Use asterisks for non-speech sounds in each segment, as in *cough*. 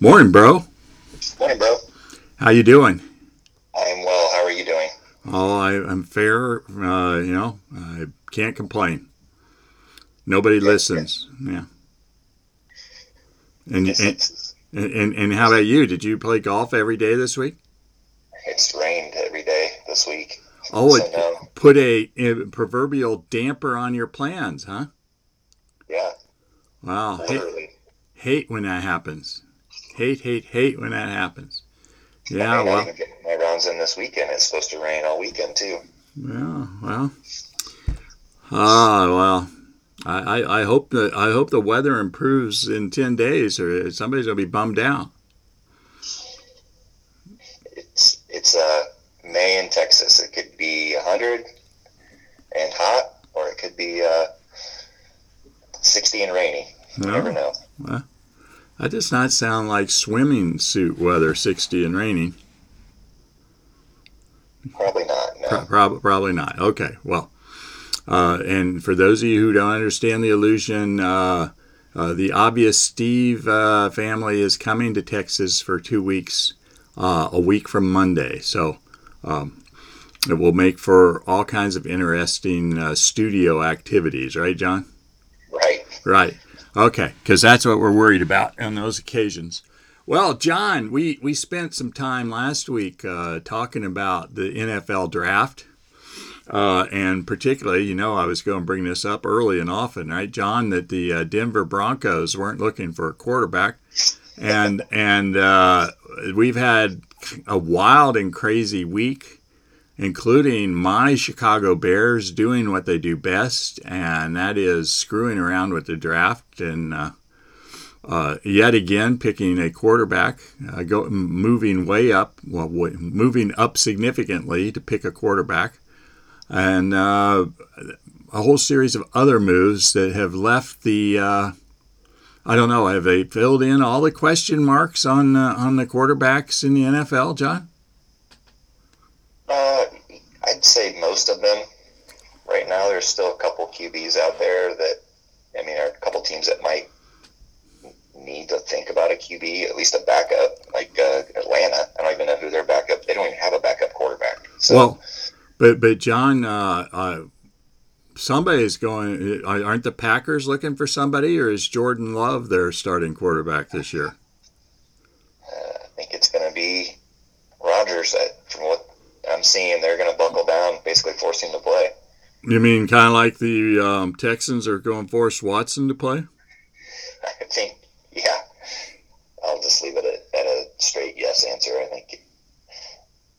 Morning, bro. Morning, bro. How you doing? I'm well. How are you doing? Oh, I, I'm fair. Uh, you know, I can't complain. Nobody listens. Yeah. And, and and and how about you? Did you play golf every day this week? it's rained every day this week. Oh, So, it no. put a, a proverbial damper on your plans, huh? Yeah, Wow. Hate, hate when that happens. Hate, hate, hate when that happens. Yeah. may not Well. even get my rounds in this weekend. It's supposed to rain all weekend too. Yeah, well, ah, well, I, I, I hope that I hope the weather improves in ten days, or somebody's gonna be bummed out. It's it's uh May in Texas. It could be 100 and hot, or it could be uh 60 and rainy. You never No, know. That does not sound like swimming suit weather, sixty and raining. Probably not. No. Pro- prob- probably not. Okay, well, uh, and for those of you who don't understand the illusion, uh, uh, the obvious Steve uh, family is coming to Texas for two weeks, uh, a week from Monday. So um, it will make for all kinds of interesting uh, studio activities, right, John? Right. Right. Okay, because that's what we're worried about on those occasions. Well, John, we, we spent some time last week uh, talking about the NFL draft. Uh, and particularly, you know, I was going to bring this up early and often, right, John, that the uh, Denver Broncos weren't looking for a quarterback. And, and uh, we've had a wild and crazy week including my Chicago Bears doing what they do best, and that is screwing around with the draft and uh, uh, yet again picking a quarterback, uh, go, moving way up, well, moving up significantly to pick a quarterback, and uh, a whole series of other moves that have left the. Uh, I don't know. Have they filled in all the question marks on uh, on the quarterbacks in the NFL, John? Uh, I'd say most of them. Right now, there's still a couple QBs out there that, I mean, are a couple teams that might need to think about a QB, at least a backup, like uh, Atlanta. I don't even know who their backup. They don't even have a backup quarterback. So, Well, but but John, uh, uh, somebody's going. Aren't the Packers looking for somebody, or is Jordan Love their starting quarterback this year? uh, I think it's going to be Rodgers from what I'm seeing, they're going to buckle down, basically forcing to play. You mean kind of like the um, Texans are going to force Watson to play? I think, yeah. I'll just leave it at, at a straight yes answer. I think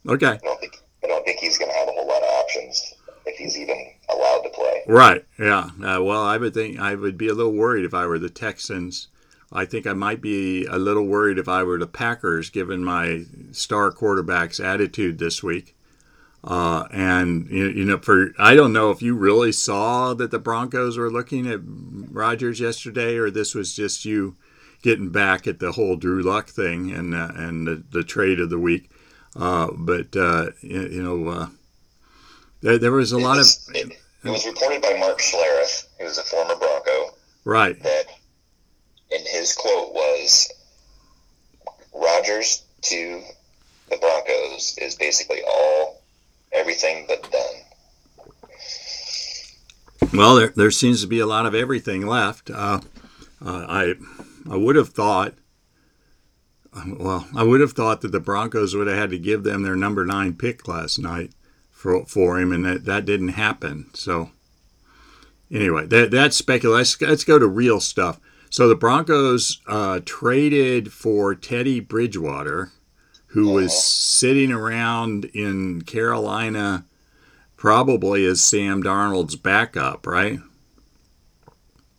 Okay, I don't think I don't think he's going to have a whole lot of options if he's even allowed to play. right, yeah. Uh, well, I would think I would be a little worried if I were the Texans. I think I might be a little worried if I were the Packers, given my star quarterback's attitude this week. Uh, and you, you know, for I don't know if you really saw that the Broncos were looking at Rodgers yesterday, or this was just you getting back at the whole Drew Lock thing and uh, and the, the trade of the week. Uh, but uh, you, you know, uh, there, there was a It lot of it, it was reported by Mark Schlereth, who was a former Bronco, right, that and his quote was "Rodgers to the Broncos is basically all everything but done. Well, there, there seems to be a lot of everything left. Uh, uh, I I would have thought, well, I would have thought that the Broncos would have had to give them their number nine pick last night for for him, and that, that didn't happen. So anyway, that that's speculation. Let's, let's go to real stuff. So the Broncos uh, traded for Teddy Bridgewater, who was Uh-huh. sitting around in Carolina probably as Sam Darnold's backup, right?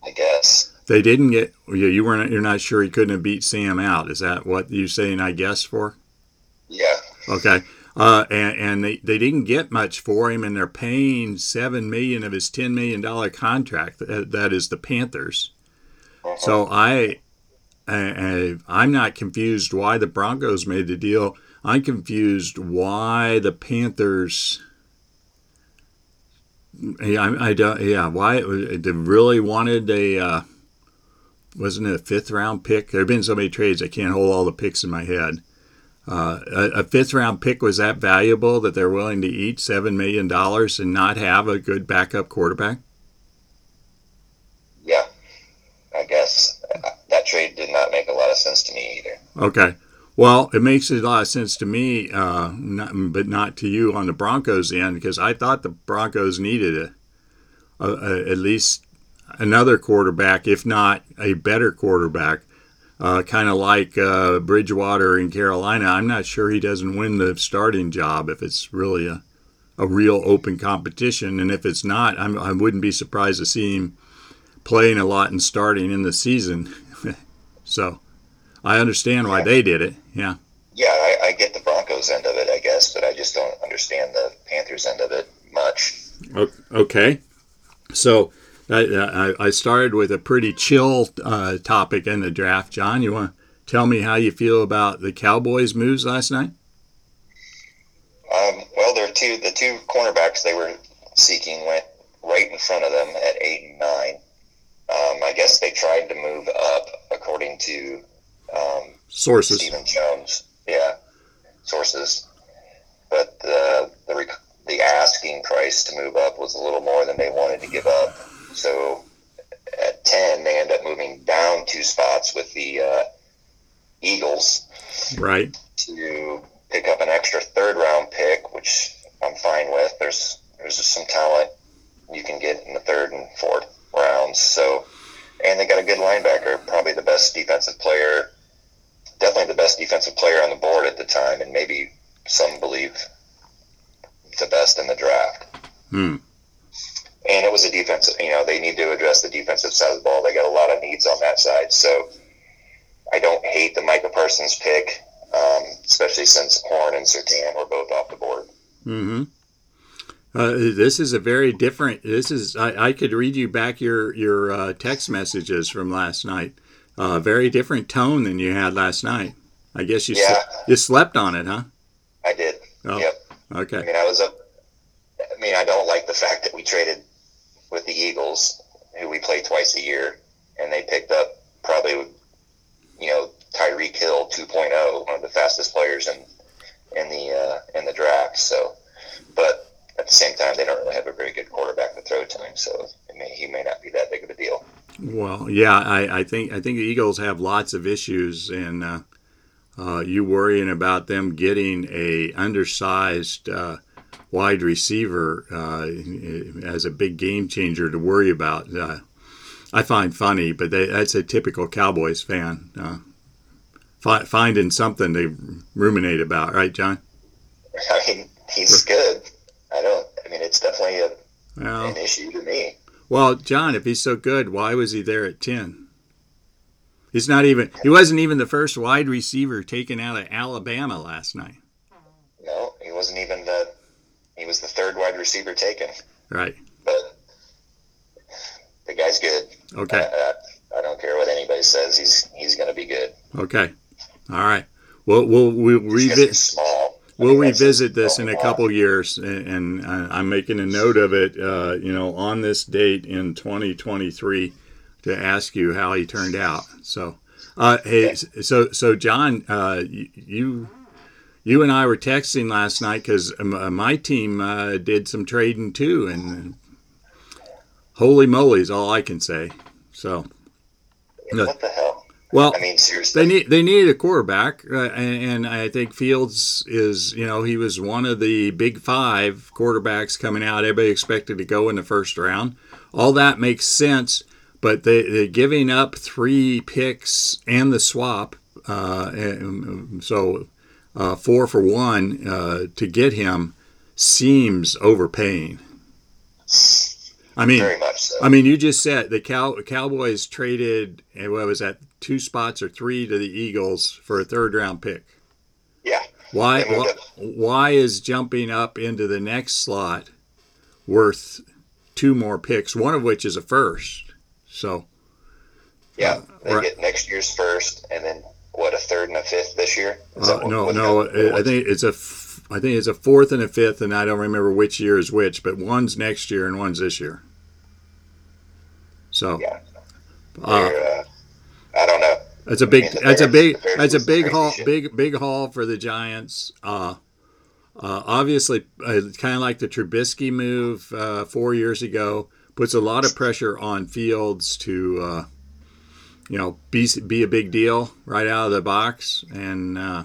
I guess. They didn't get you. You weren't. You're not sure he couldn't have beat Sam out. Is that what you're saying? I guess for. Yeah. Okay. Uh, and, and they, they didn't get much for him, and they're paying seven million of his ten million dollar contract. That, that is the Panthers. Uh-huh. So I, I, I'm not confused why the Broncos made the deal. I'm confused why the Panthers. Yeah, I, I don't. Yeah, why they really wanted a uh, wasn't it a fifth round pick? There have been so many trades I can't hold all the picks in my head. Uh, a, a, fifth round pick was that valuable that they're willing to eat seven million dollars and not have a good backup quarterback? Yeah, I guess trade did not make a lot of sense to me either. Okay. Well, it makes a lot of sense to me, uh, not, but not to you on the Broncos end, because I thought the Broncos needed a, a, a, at least another quarterback, if not a better quarterback, uh, kind of like uh, Bridgewater in Carolina. I'm not sure he doesn't win the starting job if it's really a, a real open competition. And if it's not, I'm, I would not be surprised to see him playing a lot and starting in the season. *laughs* so I understand why they did it. Yeah. Yeah, I, I, get the Broncos end of it, I guess, but I just don't understand the Panthers end of it much. Okay. So I, I started with a pretty chill uh, topic in the draft. John, you want to tell me how you feel about the Cowboys' moves last night? Um, well, there two the two cornerbacks they were seeking went right in front of them at eight and nine. Um, I guess they tried to move up, according to um, sources. Stephen Jones, yeah, sources. But the, the the asking price to move up was a little more than they wanted to give up. So at ten, they end up moving down two spots with the uh, Eagles, right, to pick up an extra third round pick, which I'm fine with. There's there's just some talent you can get in the third and fourth rounds. So, and they got a good linebacker, probably the best defensive player definitely the best defensive player on the board at the time, and maybe some believe the best in the draft. Hmm. And it was a defensive, you know, they need to address the defensive side of the ball. They got a lot of needs on that side. So I don't hate the Micah Parsons pick, um, especially since Horn and Surtain were both off the board. Mm-hmm. Uh, this is a very different. This is I, I could read you back your your uh, text messages from last night uh, very different tone than you had last night. I guess you yeah. you slept on it, huh? I did. Oh, yep. Okay. I mean, I was up. I mean, I don't like the fact that we traded with the Eagles, who we play twice a year, and they picked up probably, you know, Tyreek Hill 2.0, one of the fastest players in in the uh, in the draft. So, but at the same time, they don't really have a very good quarterback to throw to him, so may, he may not be that big of a deal. Well, yeah, I, I think I think the Eagles have lots of issues, and uh, uh, you worrying about them getting a undersized uh, wide receiver uh, as a big game changer to worry about. Uh, I find funny, but they, that's a typical Cowboys fan uh, fi- finding something to ruminate about, right, John? *laughs* I mean, he's good. I don't. I mean, it's definitely a, well, an issue to me. Well, John, if he's so good, why was he there at 10? He's not even he wasn't even the first wide receiver taken out of Alabama last night. No, he wasn't even the he was the third wide receiver taken. Right. But the guy's good. Okay. I, I, I don't care what anybody says. He's he's going to be good. Okay. All right. Well, we'll we'll revisit. Small we'll revisit this in a couple years, and, I'm making a note of it. Uh, you know, on this date in 2023, to ask you how he turned out. So, uh, hey, so so John, uh, you you and I were texting last night because um, uh, my team uh, did some trading too, and holy moly is all I can say. So, what the hell? Well, I mean, seriously, they need they needed a quarterback, uh, and, and, I think Fields is you know he was one of the big five quarterbacks coming out. Everybody expected to go in the first round. All that makes sense, but they they giving up three picks and the swap, uh, and so uh, four for one uh, to get him seems overpaying. I mean, so. I mean, you just said the Cow- Cowboys traded. What was that? two spots or three to the Eagles for a third round pick. Yeah. Why, why, why is jumping up into the next slot worth two more picks, one of which is a first? So. Yeah, they right. get next year's first, and then what a third and a fifth this year. Uh, what, no, no, I think it's a, I think it's a fourth and a fifth, and I don't remember which year is which, but one's next year and one's this year. So. Yeah. Uh, That's a big. I mean, that's a big. the Bears That's a big haul. shit. Big big haul for the Giants. Uh, uh, obviously, uh, kind of like the Trubisky move uh, four years ago, puts a lot of pressure on Fields to, uh, you know, be be a big deal right out of the box, and uh,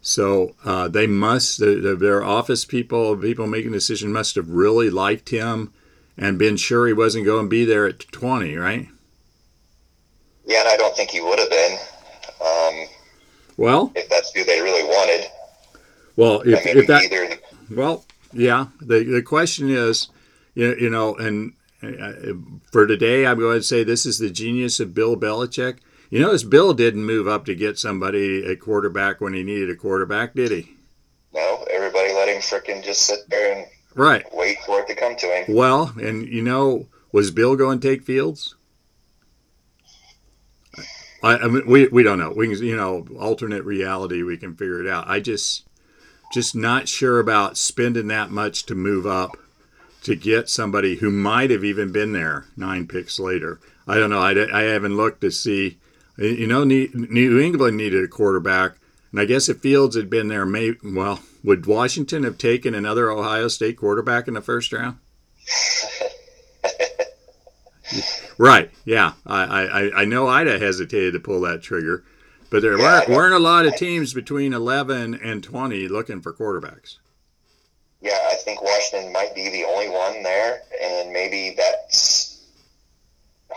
so uh, they must. The, the, their office people, people making the decision, must have really liked him and been sure he wasn't going to be there at twenty, right? Yeah, and I don't think he would have been um, Well, if that's who they really wanted. well, if, if that either Well, yeah. The the question is, you you know, and uh, for today, I'm going to say this is the genius of Bill Belichick. You notice Bill didn't move up to get somebody a quarterback when he needed a quarterback, did he? no, everybody let him frickin' just sit there and Right. wait for it to come to him. Well, and you know, was Bill going to take Fields? I, I mean, we we don't know. We can, you know, alternate reality. We can figure it out. I just just not sure about spending that much to move up to get somebody who might have even been there nine picks later. I don't know. I, I haven't looked to see. You know, New England needed a quarterback, and I guess if Fields had been there, may well would Washington have taken another Ohio State quarterback in the first round? *laughs* Right. Yeah. I, I, I know I'd have hesitated to pull that trigger, but there Yeah, weren't, weren't a lot of teams between 11 and 20 looking for quarterbacks. Yeah, I think Washington might be the only one there, and maybe that's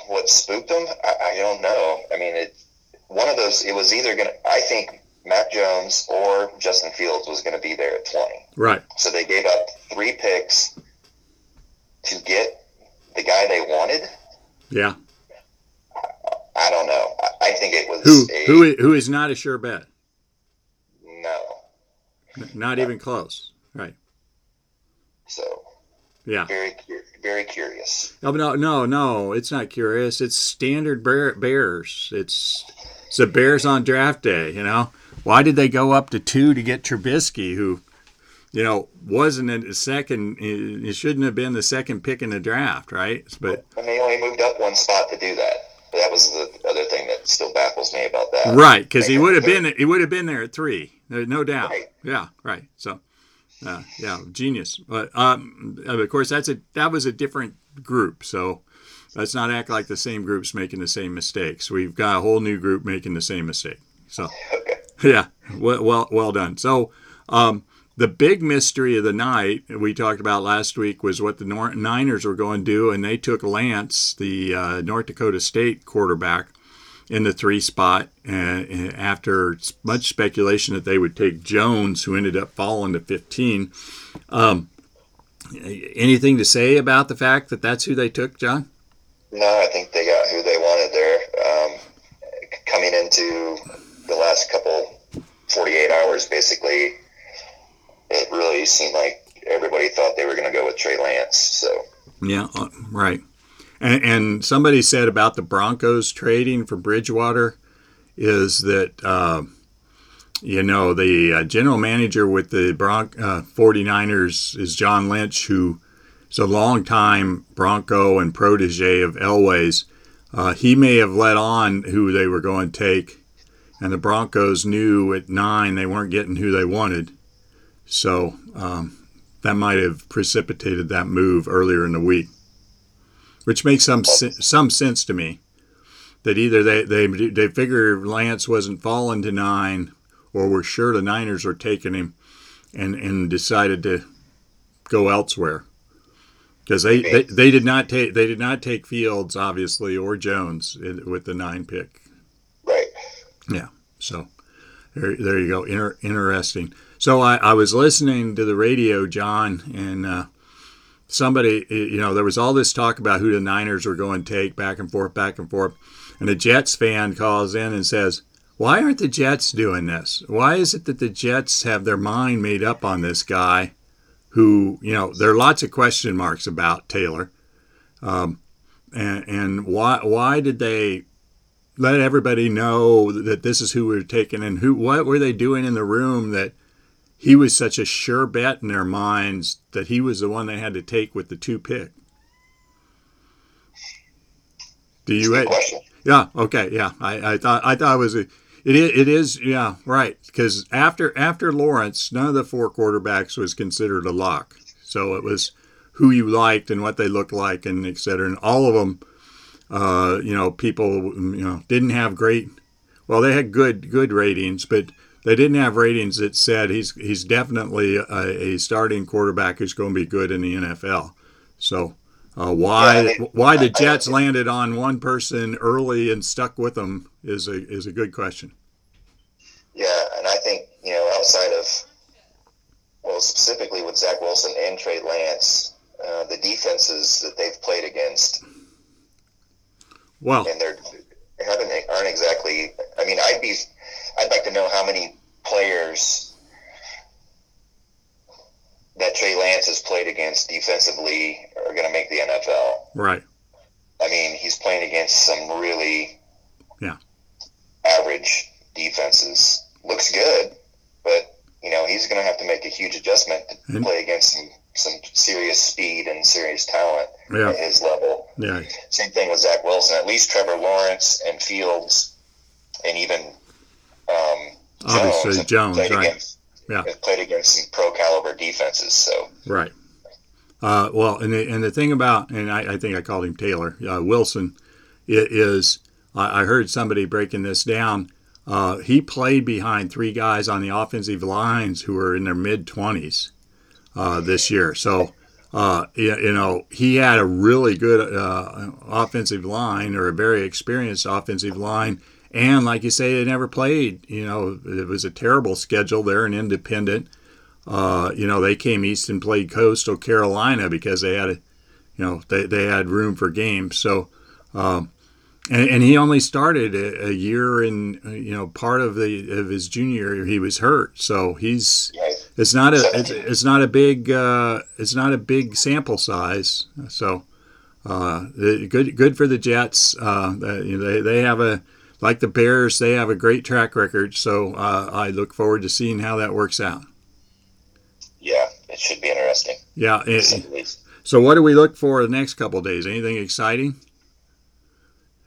what spooked them. I, I don't know. I mean, it one of those. It was either gonna. I think Mac Jones or Justin Fields was going to be there at twenty. Right. So they gave up three picks to get the guy they wanted. Yeah. I don't know. I, think it was Who a who who is not a sure bet? no. Not even close. Right. So Yeah. very very curious. Oh, no, no, no, no. It's not curious. It's standard bear, Bears. It's it's the Bears on draft day. You know, why did they go up to two to get Trubisky, who, you know, wasn't in the second? It shouldn't have been the second pick in the draft, right? But And they only moved up one spot to do that. That was the other thing that still baffles me about that. right, because he would have been he would have been there at three, There's no doubt. Right. Yeah, right. So, uh, yeah, genius. But um, of course, that's a that was a different group. So let's not act like the same group's making the same mistakes. We've got a whole new group making the same mistake. So *laughs* Okay. *laughs* yeah, well, well, done. So um, the big mystery of the night we talked about last week was what the Nor- Niners were going to do, and they took Lance, the uh, North Dakota State quarterback, in the three spot. Uh, after much speculation that they would take Jones, who ended up falling to 15. Um, anything to say about the fact that that's who they took, John? No, I think they got who they wanted there. Um, coming into the last couple 48 hours, basically, it really seemed like everybody thought they were going to go with Trey Lance. So, Yeah, uh, right. And, and somebody said about the Broncos trading for Bridgewater is that, uh, you know, the uh, general manager with the Bron- uh, 49ers is John Lynch, who is a longtime Bronco and protege of Elway's. Uh, he may have let on who they were going to take, and the Broncos knew at nine they weren't getting who they wanted. So um, that might have precipitated that move earlier in the week, which makes some some sense to me. That either they they they figure Lance wasn't falling to nine, or were sure the Niners were taking him, and and decided to go elsewhere. Because they, they, they did not take they did not take Fields obviously or Jones with the nine pick. Right. So there, there you go. Inter- interesting. So I, I was listening to the radio, John, and uh, somebody, you know, there was all this talk about who the Niners were going to take back and forth, back and forth. And a Jets fan calls in and says, Why aren't the Jets doing this? Why is it that the Jets have their mind made up on this guy who, you know, there are lots of question marks about Taylor. Um, and, and why, why did they let everybody know that this is who we're taking and who what were they doing in the room that he was such a sure bet in their minds that he was the one they had to take with the two pick. Do you question. Yeah. Okay. Yeah. I, I thought I thought it was a. It is, it is yeah right because after after Lawrence none of the four quarterbacks was considered a lock so it was who you liked and what they looked like and et cetera and all of them uh, you know people you know didn't have great well they had good good ratings but they didn't have ratings that said he's he's definitely a, a starting quarterback who's going to be good in the NFL so uh, why Yeah, I mean, why the I Jets don't- landed on one person early and stuck with them is a is a good question. Yeah, and I think you know outside of well, specifically with Zach Wilson and Trey Lance, uh, the defenses that they've played against, Well, and they're haven't aren't exactly. I mean, I'd be, I'd like to know how many players that Trey Lance has played against defensively are going to make the NFL. right, I mean, he's playing against some really Yeah. average defenses. Looks good, but you know he's going to have to make a huge adjustment to And- play against some some serious speed and serious talent Yeah. at his level. Yeah, Same thing with Zach Wilson. At least Trevor Lawrence and Fields, and even um, Obviously, have Jones, played right. against Yeah. played against some pro caliber defenses. So right. Uh, well, and the, and the thing about and I, I think I called him Taylor uh, Wilson i- is I, I heard somebody breaking this down. Uh, he played behind three guys on the offensive lines who were in their mid twenties uh, this year. So. Uh, you, know, he had a really good uh, offensive line or a very experienced offensive line. And like you say, they never played. You know, it was a terrible schedule. They're an independent. Uh, you know, they came east and played Coastal Carolina because they had a, you know, they, they had room for games. So, um, and, and he only started a, a year in, you know, part of the of his junior year he was hurt. So he's yeah, it's not a it's, it's not a big uh, it's not a big sample size. So uh, good good for the Jets. Uh, that, you know, they they have a like the Bears. They have a great track record. So uh, I look forward to seeing how that works out. yeah, it should be interesting. Yeah. it- say the least. so what do we look for the next couple of days? Anything exciting?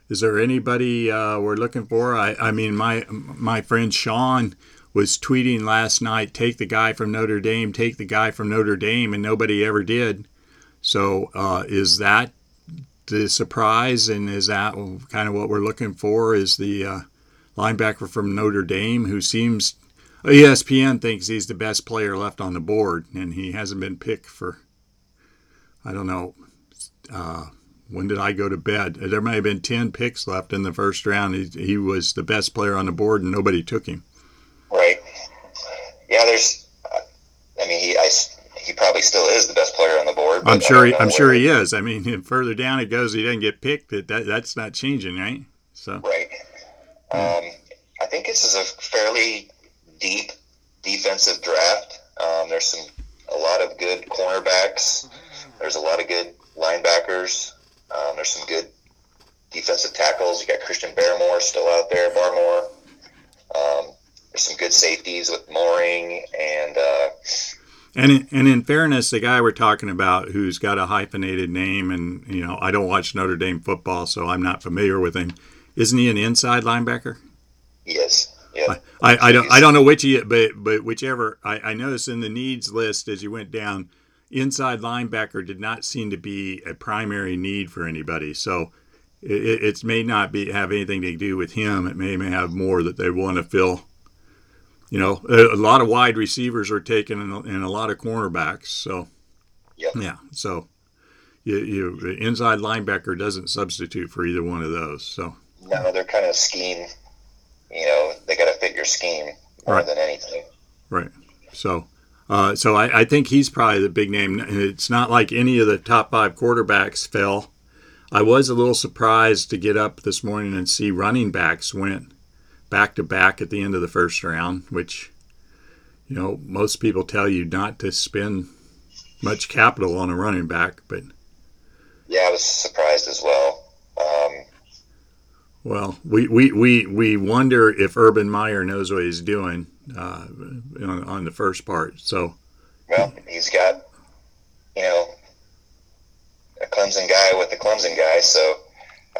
Is there anybody uh, we're looking for? I, I mean, my my friend Sean was tweeting last night, "Take the guy from Notre Dame, take the guy from Notre Dame," and nobody ever did. So, uh, is that the surprise, and is that kind of what we're looking for? Is the uh, linebacker from Notre Dame who seems ESPN thinks he's the best player left on the board, and he hasn't been picked for I don't know. Uh, when did I go to bed? There may have been 10 picks left in the first round. He, he was the best player on the board, and nobody took him. Yeah, there's. uh, I mean, he I he probably still is the best player on the board. I'm sure. He, I'm sure he is. I mean, *laughs* further down it goes, he doesn't get picked. That, that that's not changing, right? So Right. Um, I think this is a fairly deep defensive draft. Um, there's some a lot of good cornerbacks. There's a lot of good linebackers. Um, there's some good defensive tackles. You got Christian Barmore still out there. Barmore. Um, some good safeties with Moehrig and uh, And in, and in fairness, the guy we're talking about, who's got a hyphenated name, and you know, I don't watch Notre Dame football, so I'm not familiar with him. Isn't he an inside linebacker? yes, yeah, I, I don't I don't know which he but but whichever I, I noticed in the needs list as you went down, inside linebacker did not seem to be a primary need for anybody. So it, it may not be have anything to do with him. It may, may have more that they want to fill. You know, a, a lot of wide receivers are taken and, a- and a lot of cornerbacks. So Yep. yeah, so you, you the inside linebacker doesn't substitute for either one of those. So no, they're kind of scheme. You know, they got to fit your scheme more Right. than anything. Right. So, uh, so I, I think he's probably the big name. And It's not like any of the top five quarterbacks fell. I was a little surprised to get up this morning and see running backs went back to back at the end of the first round, which, you know, most people tell you not to spend much capital on a running back, but Yeah, I was surprised as well. Um, well, we, we, we, we wonder if Urban Meyer knows what he's doing uh, on, on the first part. So, well, he's got, you know, a Clemson guy with a Clemson guy, so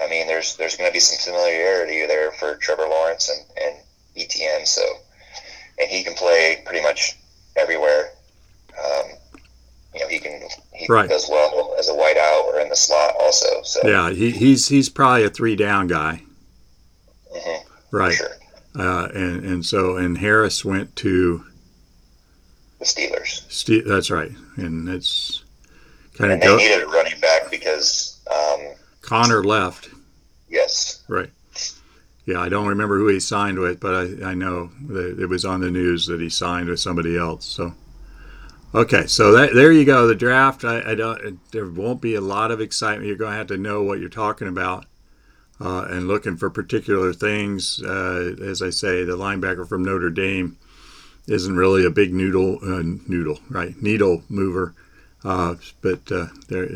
I mean, there's there's going to be some familiarity there for Trevor Lawrence and, and Etienne. So, and he can play pretty much everywhere. Um, you know, he can he Right. does well as a wide out or in the slot also. So, Yeah, he, he's he's probably a three down guy, mhm, for right? sure. Uh, and and so and Harris went to The Steelers. Steve. That's right, and it's kind of And they go. needed a running back because, um, Connor left, yes, right? Yeah, I don't remember who he signed with, but I, I know that it was on the news that he signed with somebody else. So, okay, so that, there you go. The draft. I, I don't. There won't be a lot of excitement. You're going to have to know what you're talking about. Uh, and looking for particular things, uh, as I say, the linebacker from Notre Dame isn't really a big noodle, uh, noodle, right? Needle mover, uh, but uh, there,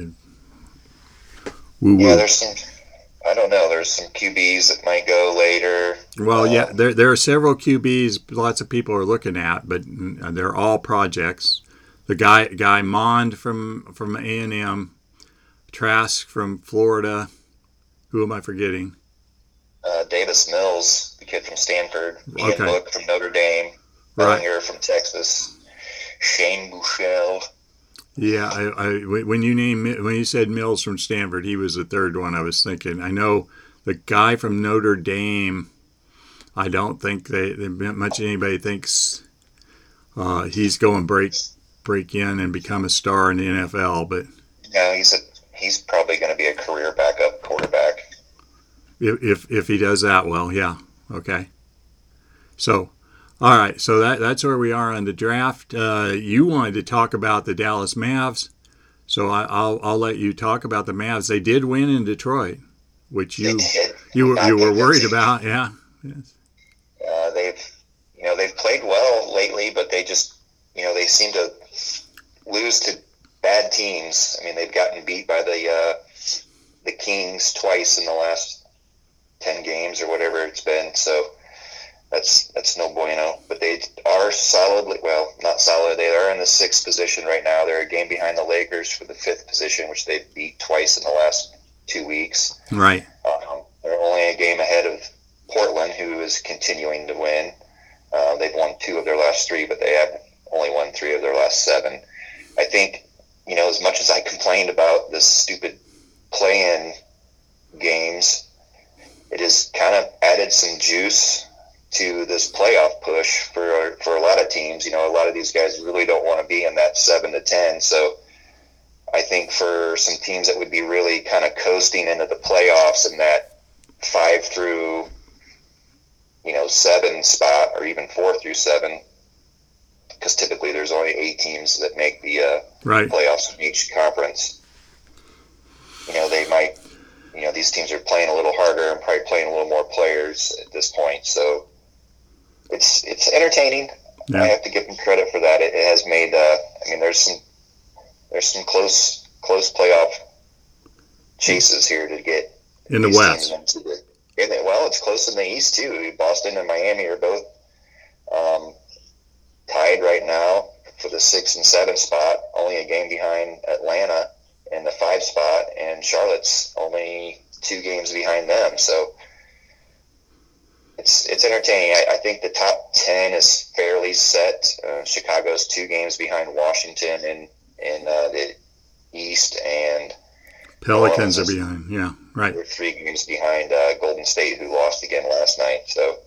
woo woo. yeah. There's some. I don't know. There's some QBs that might go later. Well, yeah, Um, there, there are several QBs lots of people are looking at, but mm, they're all projects. The guy guy Mond from from A and M, Trask from Florida. Who am I forgetting? Uh, Davis Mills, the kid from Stanford. Ian Okay. Book from Notre Dame. Right. Bellinger from Texas. Shane Buechele. Yeah, I, I when you name when you said Mills from Stanford, he was the third one I was thinking. I know the guy from Notre Dame. I don't think they, they much anybody thinks uh, he's going break break in and become a star in the NFL, but No, he's a he's probably going to be a career backup quarterback. If, if if he does that well, yeah. Okay. So, all right. So that that's where we are on the draft. Uh, you wanted to talk about the Dallas Mavs, so I, I'll I'll let you talk about the Mavs. They did win in Detroit, which you you were you were worried *laughs* about. Yeah. Yes. Uh, they've you know they've played well lately, but they just you know they seem to lose to bad teams. I mean they've gotten beat by the uh, the Kings twice in the last ten games or whatever it's been. So that's that's no bueno. But they are solidly well, not solid. They are in the sixth position right now. They're a game behind the Lakers for the fifth position, which they've beat twice in the last two weeks. Right. Um, they're only a game ahead of Portland, who is continuing to win. Uh, they've won two of their last three, but they have only won three of their last seven. I think, you know, as much as I complained about this stupid play-in games, it has kind of added some juice to this playoff push for for a lot of teams. You know, a lot of these guys really don't want to be in that seven to ten, so. I think for some teams that would be really kind of coasting into the playoffs in that five through, you know, seven spot or even four through seven, because typically there's only eight teams that make the uh, Right. playoffs in each conference. You know, they might, you know, these teams are playing a little harder and probably playing a little more players at this point. So it's it's entertaining. Yeah. I have to give them credit for that. It, it has made. Uh, I mean, there's some there's some close close playoff chases here to get In the West. the- in the- well, it's close in the East too. Boston and Miami are both um, tied right now for the six and seven spot, only a game behind Atlanta in the five spot, and Charlotte's only two games behind them. So it's it's entertaining. I, I think the top ten is fairly set. Uh, Chicago's two games behind Washington in in uh, the East, and Pelicans are behind. Yeah. Right. we're three games behind uh, Golden State, who lost again last night. So.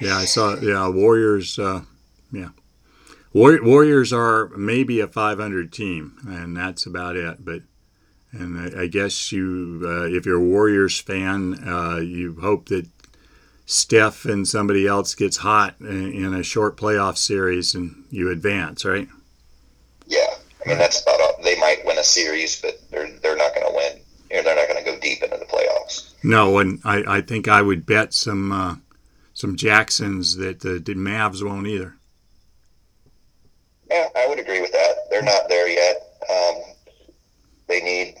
Yeah, I saw. Yeah, Warriors. Uh, yeah, Warriors are maybe a 500 team, and that's about it. But and I, I guess you, uh, if you're a Warriors fan, uh, you hope that Steph and somebody else gets hot in, in a short playoff series, and you advance, right? Yeah, I mean that's about all. They might win a series, but they're they're not going to win. You know, they're not going to go deep into the playoffs. No, and I, I think I would bet some uh, some Jacksons that the, the Mavs won't either. Yeah, I would agree with that. They're not there yet. Um, they need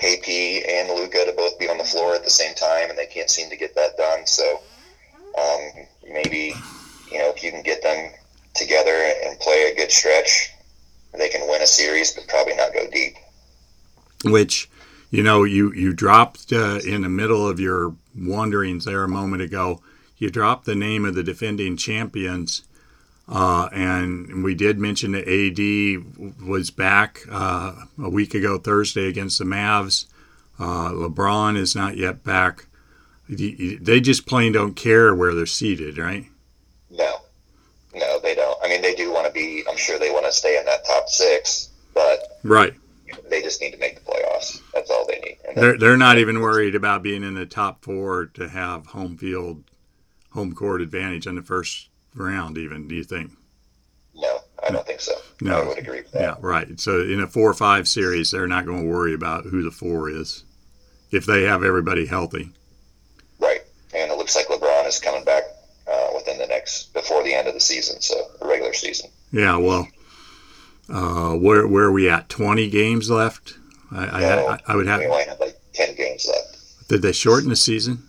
KP and Luka to both be on the floor at the same time, and they can't seem to get that done. So um, maybe you know if you can get them together and play a good stretch, they can win a series, but probably not go deep. which You know, you you dropped uh, in the middle of your wanderings there a moment ago. You dropped the name of the defending champions, uh, and we did mention that AD was back uh, a week ago Thursday against the Mavs. Uh, LeBron is not yet back. They just plain don't care where they're seated, right? No, no, they don't. I mean, they do want to be. I'm sure they want to stay in that top six, but right they just need to make the playoffs. That's all they need. they're they're not even worried about being in the top four to have home field, home court advantage in the first round. Even do you think? No, I don't think so. No, I would agree with that. Yeah, right. So in a four or five series, they're not going to worry about who the four is if they have everybody healthy. Right, and it looks like LeBron is coming back uh, within the next before the end of the season, so the regular season. Yeah, well, uh, where where are we at? Twenty games left. I, no, I, I would have. We only have like ten games left. Did they shorten the season?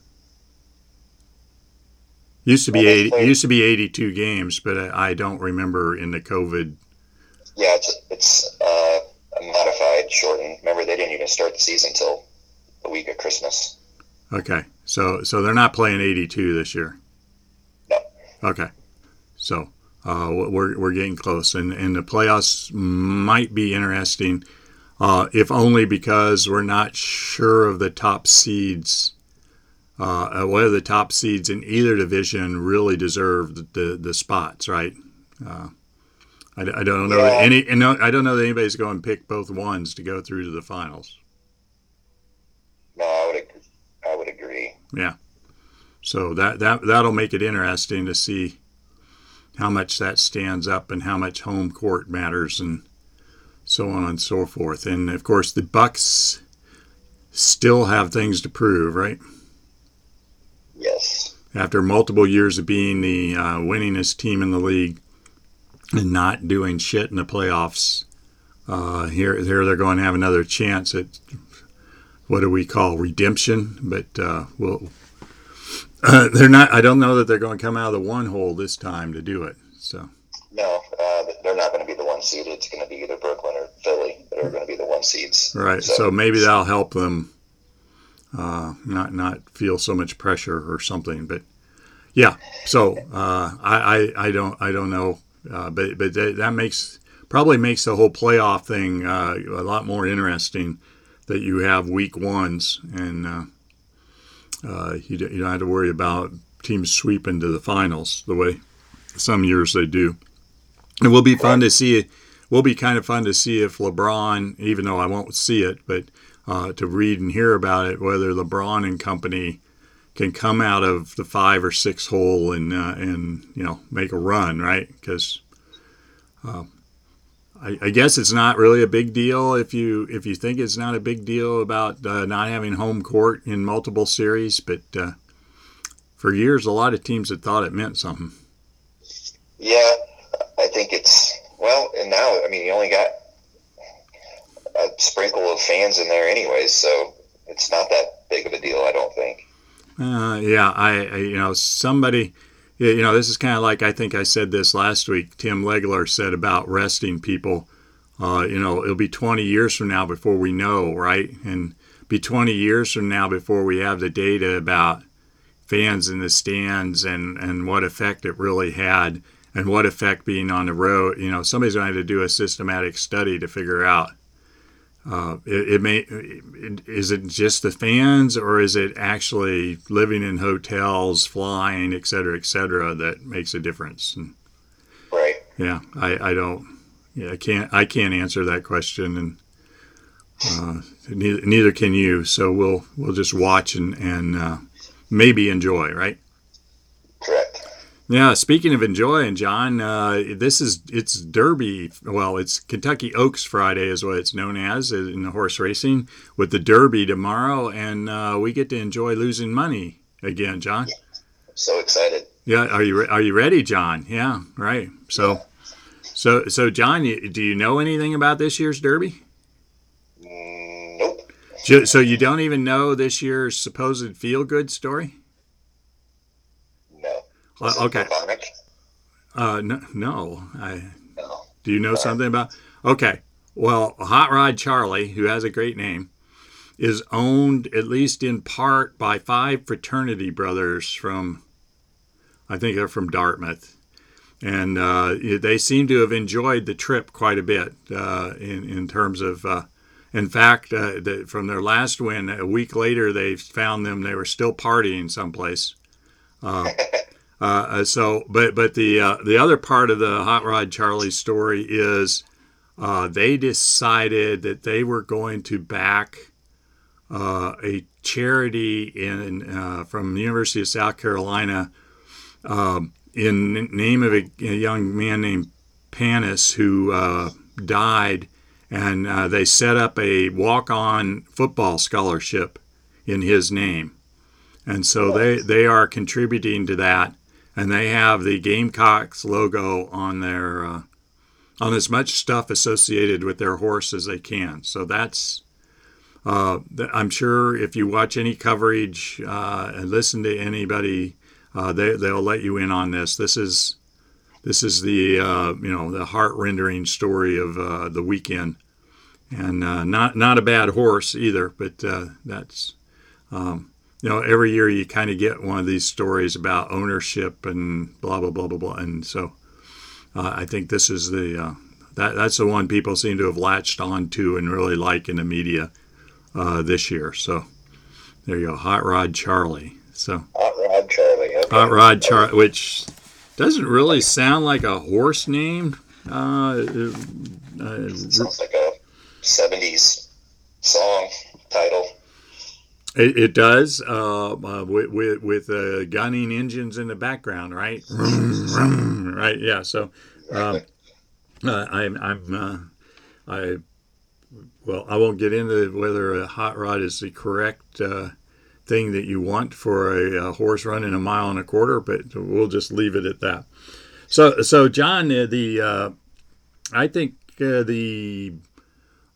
Used to be eighty. Played, used to be eighty-two games, but I, I, don't remember in the COVID. Yeah, it's it's uh, modified, shortened. Remember, they didn't even start the season till the week of Christmas. Okay, so so they're not playing eighty-two this year. No. Okay, so uh, we're, we're getting close, and, and the playoffs might be interesting, uh, if only because we're not sure of the top seeds. Uh, whether the top seeds in either division really deserve the, the, the spots, right? Uh, I, I, don't know yeah. any. I don't know that anybody's going to pick both ones to go through to the finals. No, I would. I would agree. Yeah. So that that that'll make it interesting to see how much that stands up and how much home court matters and so on and so forth. And of course, the Bucks still have things to prove, right? Yes. After multiple years of being the uh, winningest team in the league and not doing shit in the playoffs, uh, here, here they're going to have another chance at what do we call redemption? But uh, we'll uh, *clears throat* they're not. I don't know that they're going to come out of the one hole this time to do it. So. No, uh, they're not going to be the one seed. It's going to be either Brooklyn or Philly that are going to be the one seeds. Right. So, so maybe that'll help them uh, not not feel so much pressure or something. But yeah. So uh, I, I I don't I don't know. Uh, but but that makes probably makes the whole playoff thing uh, a lot more interesting. That you have week ones and uh, you, you don't have to worry about teams sweeping to the finals the way some years they do. It will be fun to see. It will be kind of fun to see if LeBron, even though I won't see it, but uh, to read and hear about it, whether LeBron and company can come out of the five or six hole and uh, and you know make a run, right? Because uh, I, I, guess it's not really a big deal if you if you think it's not a big deal about uh, not having home court in multiple series, but uh, for years a lot of teams had thought it meant something. Yeah, I think it's well, and now I mean you only got a sprinkle of fans in there anyways, so it's not that big of a deal. I don't think. Uh, yeah, I, I you know somebody you know, this is kind of like I think I said this last week. Tim Legler said about resting people. Uh, you know, it'll be 20 years from now before we know, right? And be 20 years from now before we have the data about fans in the stands and, and what effect it really had and what effect being on the road. You know, somebody's going to have to do a systematic study to figure out uh, it, it, may it, is it just the fans or is it actually living in hotels, flying, et cetera, et cetera, that makes a difference? And, right. Yeah, I, I don't. Yeah, I can't. I can't answer that question, and uh, neither, neither can you. So we'll we'll just watch and and uh, maybe enjoy. Right. Correct. Yeah, speaking of enjoying, John, uh, this is it's Derby. Well, it's Kentucky Oaks Friday, is what it's known as in the horse racing, with the Derby tomorrow, and uh, we get to enjoy losing money again, John. So excited! Yeah, are you are you ready, John? Yeah, right. So, yeah. so so John, do you know anything about this year's Derby? Mm, nope. So you don't even know this year's supposed feel good story? Uh, okay. Uh, no, no. I. No. Do you know something about? Okay. Well, Hot Rod Charlie, who has a great name, is owned at least in part by five fraternity brothers from, I think they're from Dartmouth, and uh, they seem to have enjoyed the trip quite a bit uh, in in terms of. Uh, in fact, uh, the, from their last win, a week later, they found them. They were still partying someplace. *laughs* Uh, uh, so, but but the the other part of the Hot Rod Charlie story is they decided that they were going to back uh, a charity in uh, from the University of South Carolina um, in name of a, a, young man named Panis who uh, died, and uh, they set up a walk-on football scholarship in his name, and so they they are contributing to that, and they have the Gamecocks logo on their uh, on as much stuff associated with their horse as they can. So that's uh, I'm sure if you watch any coverage uh, and listen to anybody, uh, they they'll let you in on this. This is this is the uh, you know the heart rendering story of uh, the weekend, and not not a bad horse either. But that's um, you know every year you kind of get one of these stories about ownership and blah blah blah blah blah, and so I think this is the that that's the one people seem to have latched on to and really like in the media uh, this year. So there you go, Hot Rod Charlie. So Hot Rod Charlie. Okay. Hot Rod Charlie, which doesn't really sound like a horse name. Uh, uh, sounds like a '70s song title. It, it does, uh, uh, with with, with uh, gunning engines in the background, right? *laughs* right, yeah. So, um, uh, I'm I'm uh, I well, I won't get into whether a hot rod is the correct uh, thing that you want for a, a, horse running a mile and a quarter, but we'll just leave it at that. So, so John, the uh, I think the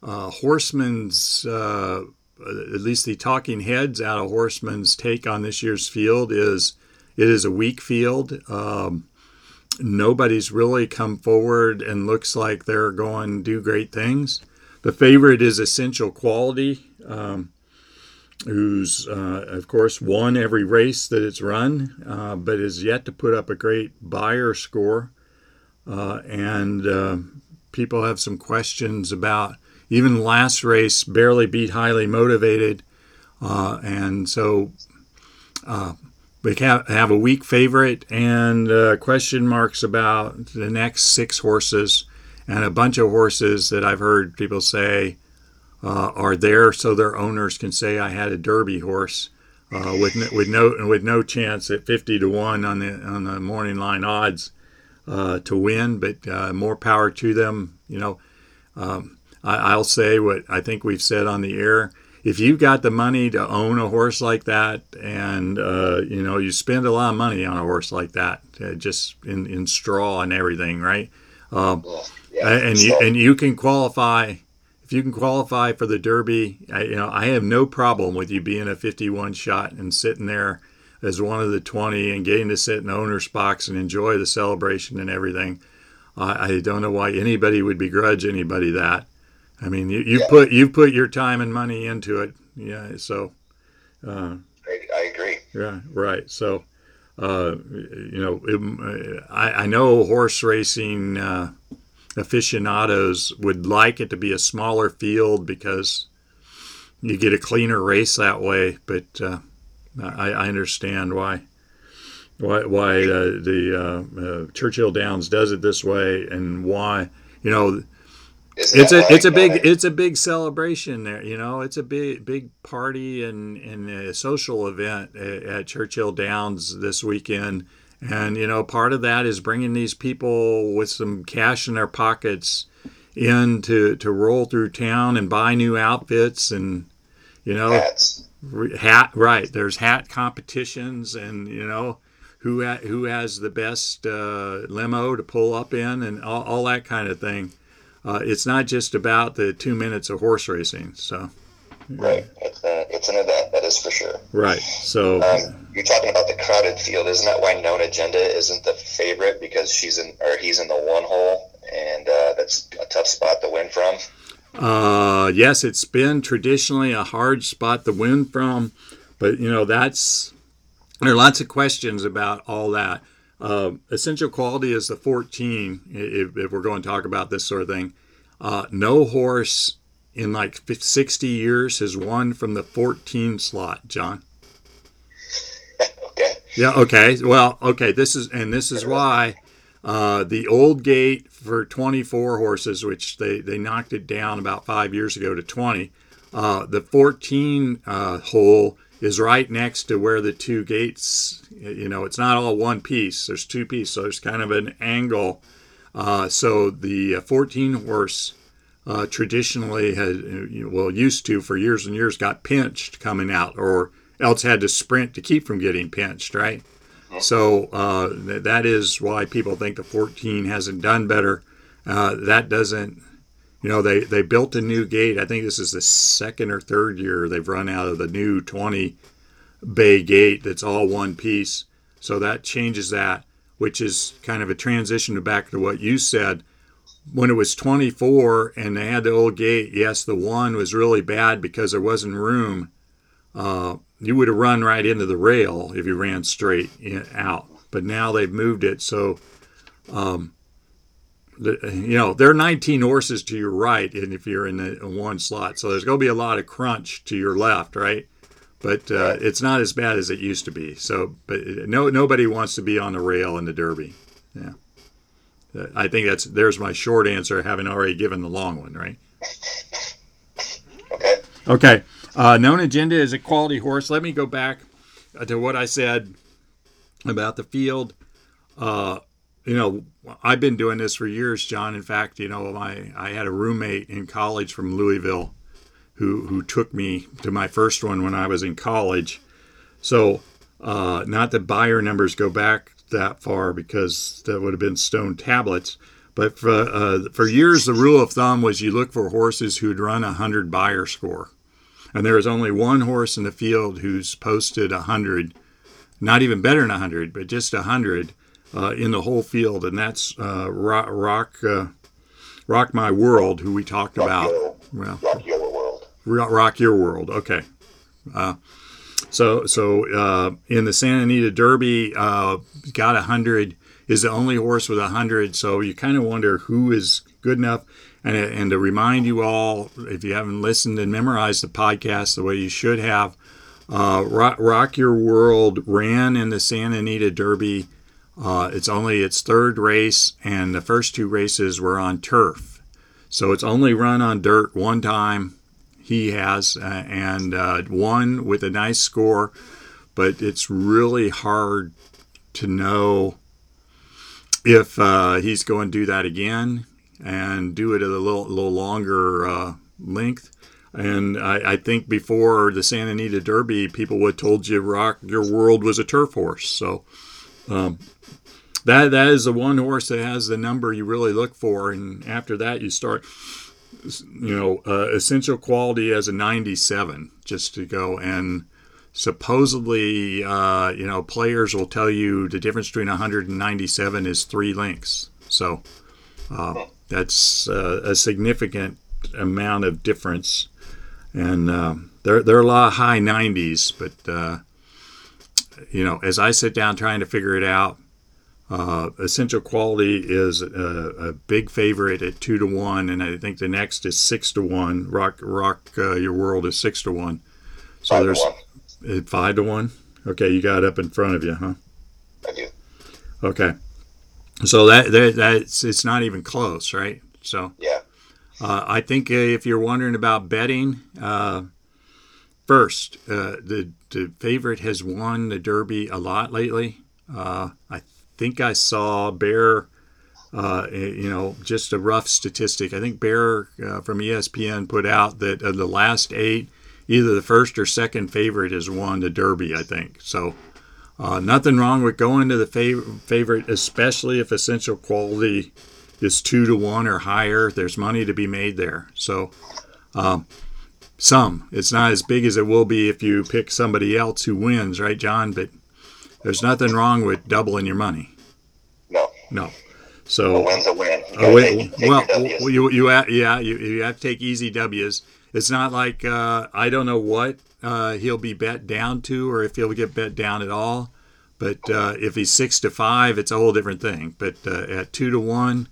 uh, horseman's, uh, at least the talking heads out of horseman's take on this year's field is it is a weak field. Um, nobody's really come forward and looks like they're going to do great things. The favorite is Essential Quality, um, who's, uh, of course, won every race that it's run, uh, but is yet to put up a great Beyer score. Uh, and uh, people have some questions about even last race, barely beat Highly Motivated. Uh, and so uh, we have, a weak favorite and question marks about the next six horses and a bunch of horses that I've heard people say uh, are there so their owners can say I had a Derby horse uh, with no, with no with no chance at 50 to one on the on the morning line odds uh, to win, but uh, more power to them. You know, um, I, will say what I think we've said on the air. If you've got the money to own a horse like that, and uh, you know you spend a lot of money on a horse like that, uh, just in, in straw and everything, right? Um, yeah, and you and you can qualify if you can qualify for the Derby. I, you know, I have no problem with you being a 51 shot and sitting there as one of the 20 and getting to sit in the owner's box and enjoy the celebration and everything. I, I don't know why anybody would begrudge anybody that. I mean, you, you yeah. put you put your time and money into it. Yeah, so. Uh, I, I agree. Yeah, right. So, uh, you know, it, I, I know horse racing. Uh, aficionados would like it to be a smaller field because you get a cleaner race that way. But uh, I, I, understand why why why uh, the uh, uh Churchill Downs does it this way and why you know. It's a it's a big it's a big celebration there you know it's a big big party and, and a social event at, at Churchill Downs this weekend and, you know, part of that is bringing these people with some cash in their pockets in to, to roll through town and buy new outfits and, you know, Hats. hat, right. There's hat competitions and, you know, who, ha- who has the best uh, limo to pull up in and all, all that kind of thing. Uh, it's not just about the two minutes of horse racing. So, right. It's, a, it's an event, that is for sure. Right. So, um, you're talking about the crowded field. Isn't that why Known Agenda isn't the favorite because she's in or he's in the one hole and uh, that's a tough spot to win from? Uh, yes, it's been traditionally a hard spot to win from, but you know that's there are lots of questions about all that. Uh, essential quality is the 14. If, if, we're going to talk about this sort of thing, uh, no horse in like 60 years has won from the 14 slot. John. okay. Yeah. Okay. Well. Okay. This is and this is why uh, the old gate for 24 horses, which they they knocked it down about five years ago to 20. Uh, the 14 uh, hole is right next to where the two gates, you know, it's not all one piece. There's two pieces, so there's kind of an angle. Uh, so the uh, 14 horse uh, traditionally had, well, used to for years and years, got pinched coming out, or else had to sprint to keep from getting pinched, right? So uh, that is why people think the 14 hasn't done better. Uh, that doesn't you know, they, they built a new gate. I think this is the second or third year they've run out of the new 20 bay gate that's all one piece. So that changes that, which is kind of a transition to back to what you said. When it was 24 and they had the old gate, yes, the one was really bad because there wasn't room. Uh, you would have run right into the rail if you ran straight in, out. But now they've moved it so um, you know, there are 19 horses to your right, and if you're in the one slot, so there's going to be a lot of crunch to your left, right? But uh, it's not as bad as it used to be. So, but no, nobody wants to be on the rail in the Derby. Yeah, uh, I think that's there's my short answer, having already given the long one, right? Okay. Okay. Uh, known agenda is a quality horse. Let me go back to what I said about the field. Uh, you know, I've been doing this for years, John. In fact, you know, my I had a roommate in college from Louisville who who took me to my first one when I was in college. So, uh, not that Beyer numbers go back that far because that would have been stone tablets. But for, uh, for years, the rule of thumb was you look for horses who'd run a hundred Beyer score, and there is only one horse in the field who's posted a hundred, not even better than a hundred, but just a hundred uh, in the whole field, and that's uh, Rock Rock, uh, Rock My World, who we talked Rock about. Your, well, Rock Your World. Rock Your World. Okay. Uh, so so uh, in the Santa Anita Derby, uh, got a hundred. Is the only horse with a hundred. So you kind of wonder who is good enough. And, and to remind you all, if you haven't listened and memorized the podcast the way you should have, Rock, Rock Your World ran in the Santa Anita Derby uh, it's only its third race, and the first two races were on turf. So it's only run on dirt one time. He has, uh, and uh, won with a nice score, but it's really hard to know if uh, he's going to do that again and do it at a little, little longer uh, length. And I, I, think before the Santa Anita Derby, people would have told you Rock Your World was a turf horse. So um, that that is the one horse that has the number you really look for, and after that you start, you know, uh, essential quality as a 97 just to go and supposedly, uh, you know, players will tell you the difference between 197 is three links. So uh, that's uh, a significant amount of difference, and uh, there there are a lot of high 90s, but uh, you know, as I sit down trying to figure it out, uh, Essential Quality is a, a, big favorite at two to one, and I think the next is six to one. Rock Rock uh, Your World is six to one. So five there's to uh, five to one. Okay, you got it up in front of you, huh? I do. Okay, so that, that that's it's not even close, right? So yeah, uh, I think uh, if you're wondering about betting, uh, first the the favorite has won the Derby a lot lately. I think I saw Bear, uh, you know, just a rough statistic. I think Bear uh, from ESPN put out that of the last eight, either the first or second favorite has won the Derby, I think. So uh, nothing wrong with going to the fav- favorite, especially if essential quality is two to one or higher. There's money to be made there. So um, some. It's not as big as it will be if you pick somebody else who wins, right, John? But there's nothing wrong with doubling your money. No. No. So a win's a win. You uh, gotta take- take well, you, you ha- yeah, you, you have to take easy W's. It's not like uh, I don't know what uh, he'll be bet down to, or if he'll get bet down at all. But uh, if he's six to five, it's a whole different thing. But uh, at two to one,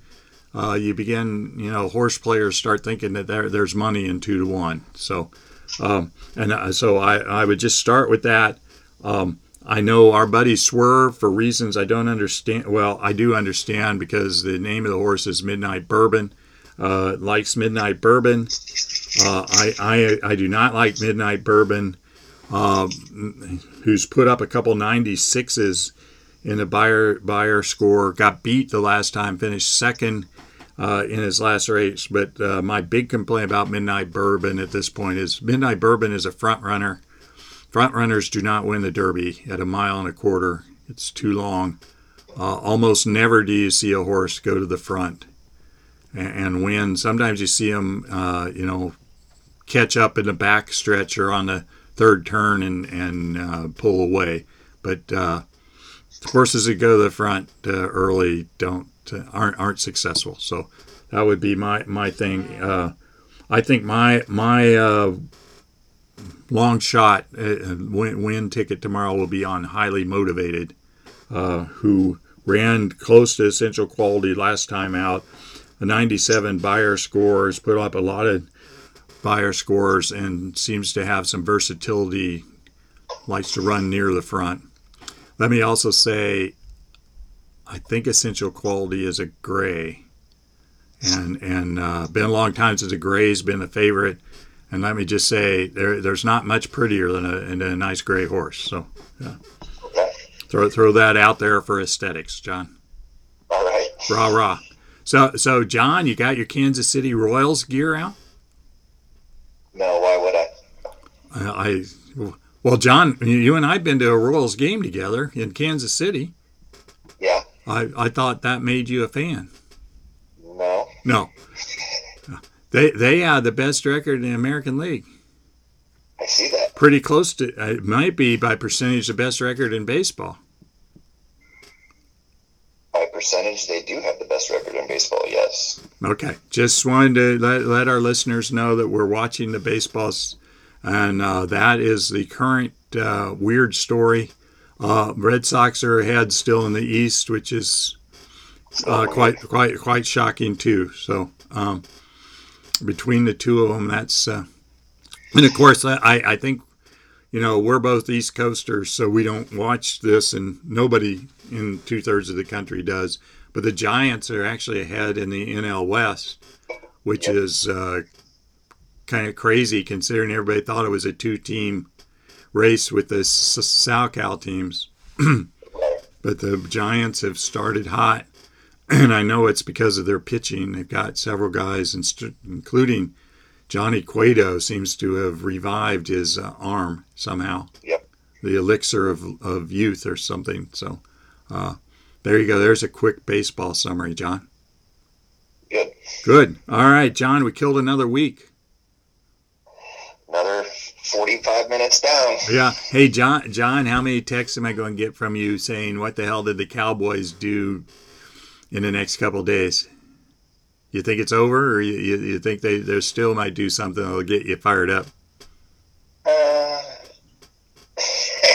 uh, you begin, you know, horse players start thinking that there, there's money in two to one. So, um, and uh, so I, I would just start with that. Um, I know our buddy Swerve for reasons I don't understand. Well, I do understand because the name of the horse is Midnight Bourbon. Uh, likes Midnight Bourbon. Uh, I, I I do not like Midnight Bourbon, um, who's put up a couple 96s in the Beyer Beyer score. Got beat the last time, finished second uh, in his last race. But uh, my big complaint about Midnight Bourbon at this point is Midnight Bourbon is a front runner. Front runners do not win the Derby at a mile and a quarter. It's too long. Uh, almost never do you see a horse go to the front and, and win. Sometimes you see them, uh, you know, catch up in the back stretch or on the third turn and and uh, pull away. But uh, horses that go to the front early don't uh, aren't aren't successful. So that would be my my thing. Uh, I think my my uh, long shot uh, win, win ticket tomorrow will be on highly motivated, uh, who ran close to essential quality last time out. A 97 Beyer scores, put up a lot of Beyer scores, and seems to have some versatility. Likes to run near the front. Let me also say, I think essential quality is a gray, and and uh, been a long time since a gray's been a favorite. And let me just say, there, there's not much prettier than a, than a nice gray horse. So, yeah. Okay. throw throw that out there for aesthetics, John. All right. Rah rah. So so John, you got your Kansas City Royals gear out? No, why would I? Uh, I well, John, you and I've been to a Royals game together in Kansas City. Yeah. I, I thought that made you a fan. No. No, they they had the best record in the American League. I see that. Pretty close to it might be by percentage the best record in baseball. By percentage, they do have the best record in baseball. Yes. Okay, just wanted to let, let our listeners know that we're watching the baseballs, and uh, that is the current uh, weird story. Uh, Red Sox are ahead still in the East, which is uh, quite quite quite shocking too. So um, between the two of them, that's uh, and of course I I think you know we're both East Coasters, so we don't watch this, and nobody in two thirds of the country does. But the Giants are actually ahead in the NL West, which Yep. is uh, kind of crazy considering everybody thought it was a two team race with the SoCal teams. *clears throat* But the Giants have started hot, *clears throat* and I know it's because of their pitching. They've got several guys, including Johnny Cueto, seems to have revived his uh, arm somehow. Yep. The elixir of, of youth or something. So uh, there you go. There's a quick baseball summary, John. Good. Good. All right, John, we killed another week. Another 45 minutes down. Yeah. Hey, John. John, how many texts am I going to get from you saying, "What the hell did the Cowboys do in the next couple days"? You think it's over, or you, you, you think they they still might do something that'll get you fired up? Uh, *laughs*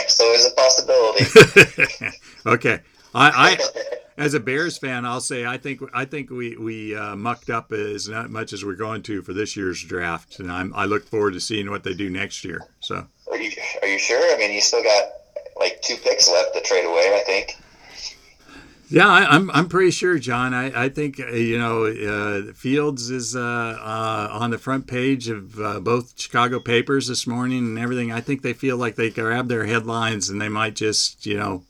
so is a possibility. *laughs* okay. I, I as a Bears fan, I'll say I think I think we we uh, mucked up as not much as we're going to for this year's draft, and I'm, I look forward to seeing what they do next year. So. are you are you sure? I mean, you still got like two picks left to trade away. I think. Yeah, I, I'm I'm pretty sure, John. I, I think uh, you know uh, Fields is uh, uh, on the front page of uh, both Chicago papers this morning and everything. I think they feel like they grab their headlines and they might just you know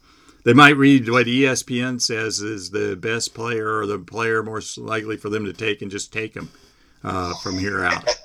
they might read what ESPN says is the best player or the player most likely for them to take and just take him uh, from here out. *laughs*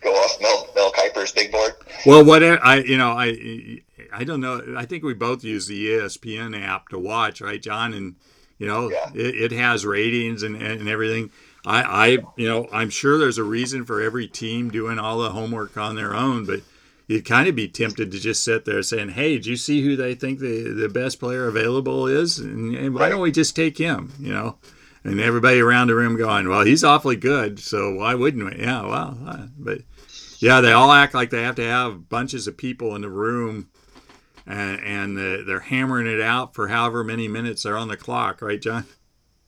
Go off Mel Mel Kiper's big board. Well, whatever I you know I I don't know. I think we both use the ESPN app to watch, right, John? And you know Yeah. it, it has ratings and, and everything. I, I you know I'm sure there's a reason for every team doing all the homework on their own, but you'd kind of be tempted to just sit there saying, "Hey, do you see who they think the the best player available is? And, and why don't we just take him?" You know, and everybody around the room going, "Well, he's awfully good, so why wouldn't we?" Yeah, well, uh, but yeah, they all act like they have to have bunches of people in the room. And, and uh, they're hammering it out for however many minutes they're on the clock, right, John?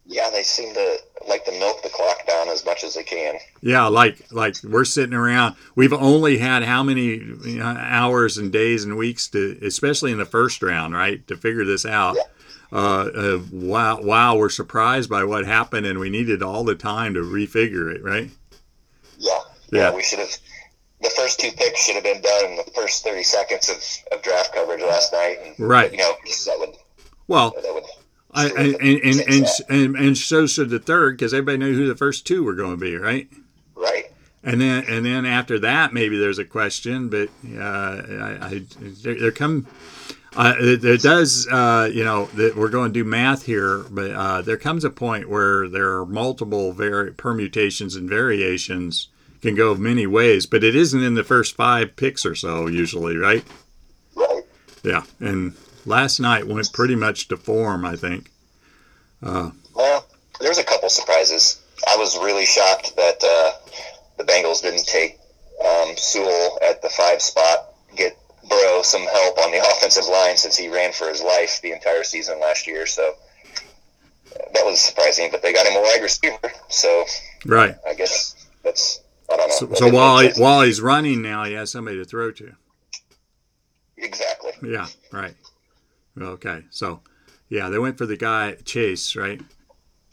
Yeah, they seem to like to milk the clock down as much as they can. Yeah, like like we're sitting around. We've only had how many you know, hours and days and weeks to, especially in the first round, right, to figure this out. Yeah. Uh, uh, wow, wow, we're surprised by what happened, and we needed all the time to refigure it, right? Yeah, Yeah. We should have. The first two picks should have been done in the first thirty seconds of, of draft coverage last night. And, Right. You know, that would Well, that would. I, and, and, and, and, and, and so should the third, because everybody knew who the first two were going to be, right? right. And then, and then after that, maybe there's a question, but uh, I, I, there, there come, uh, does, uh, you know, that we're going to do math here, but uh, there comes a point where there are multiple vari- permutations and variations can go many ways, but it isn't in the first five picks or so usually, right? Right. Yeah, and last night went pretty much to form, I think. Well, there was a couple surprises. I was really shocked that uh, the Bengals didn't take um, Sewell at the five spot, get Burrow some help on the *laughs* offensive line since he ran for his life the entire season last year. So uh, that was surprising, but they got him a wide receiver. So Right. I guess that's I don't know. So, so while he, while he's running now, he has somebody to throw to. exactly. Yeah, right. Okay, so yeah, they went for the guy Chase, right?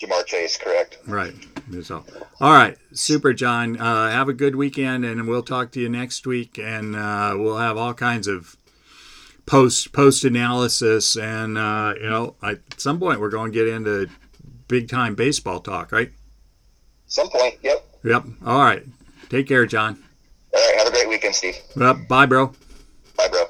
Ja'Marr Chase, correct? Right. So, all right, super, John. Uh, have a good weekend, and we'll talk to you next week, and uh, we'll have all kinds of post post analysis, and uh, you know, at some point we're going to get into big time baseball talk, right? Some point. Yep. Yep. All right. Take care, John. All right. Have a great weekend, Steve. Well, bye, bro. Bye, bro.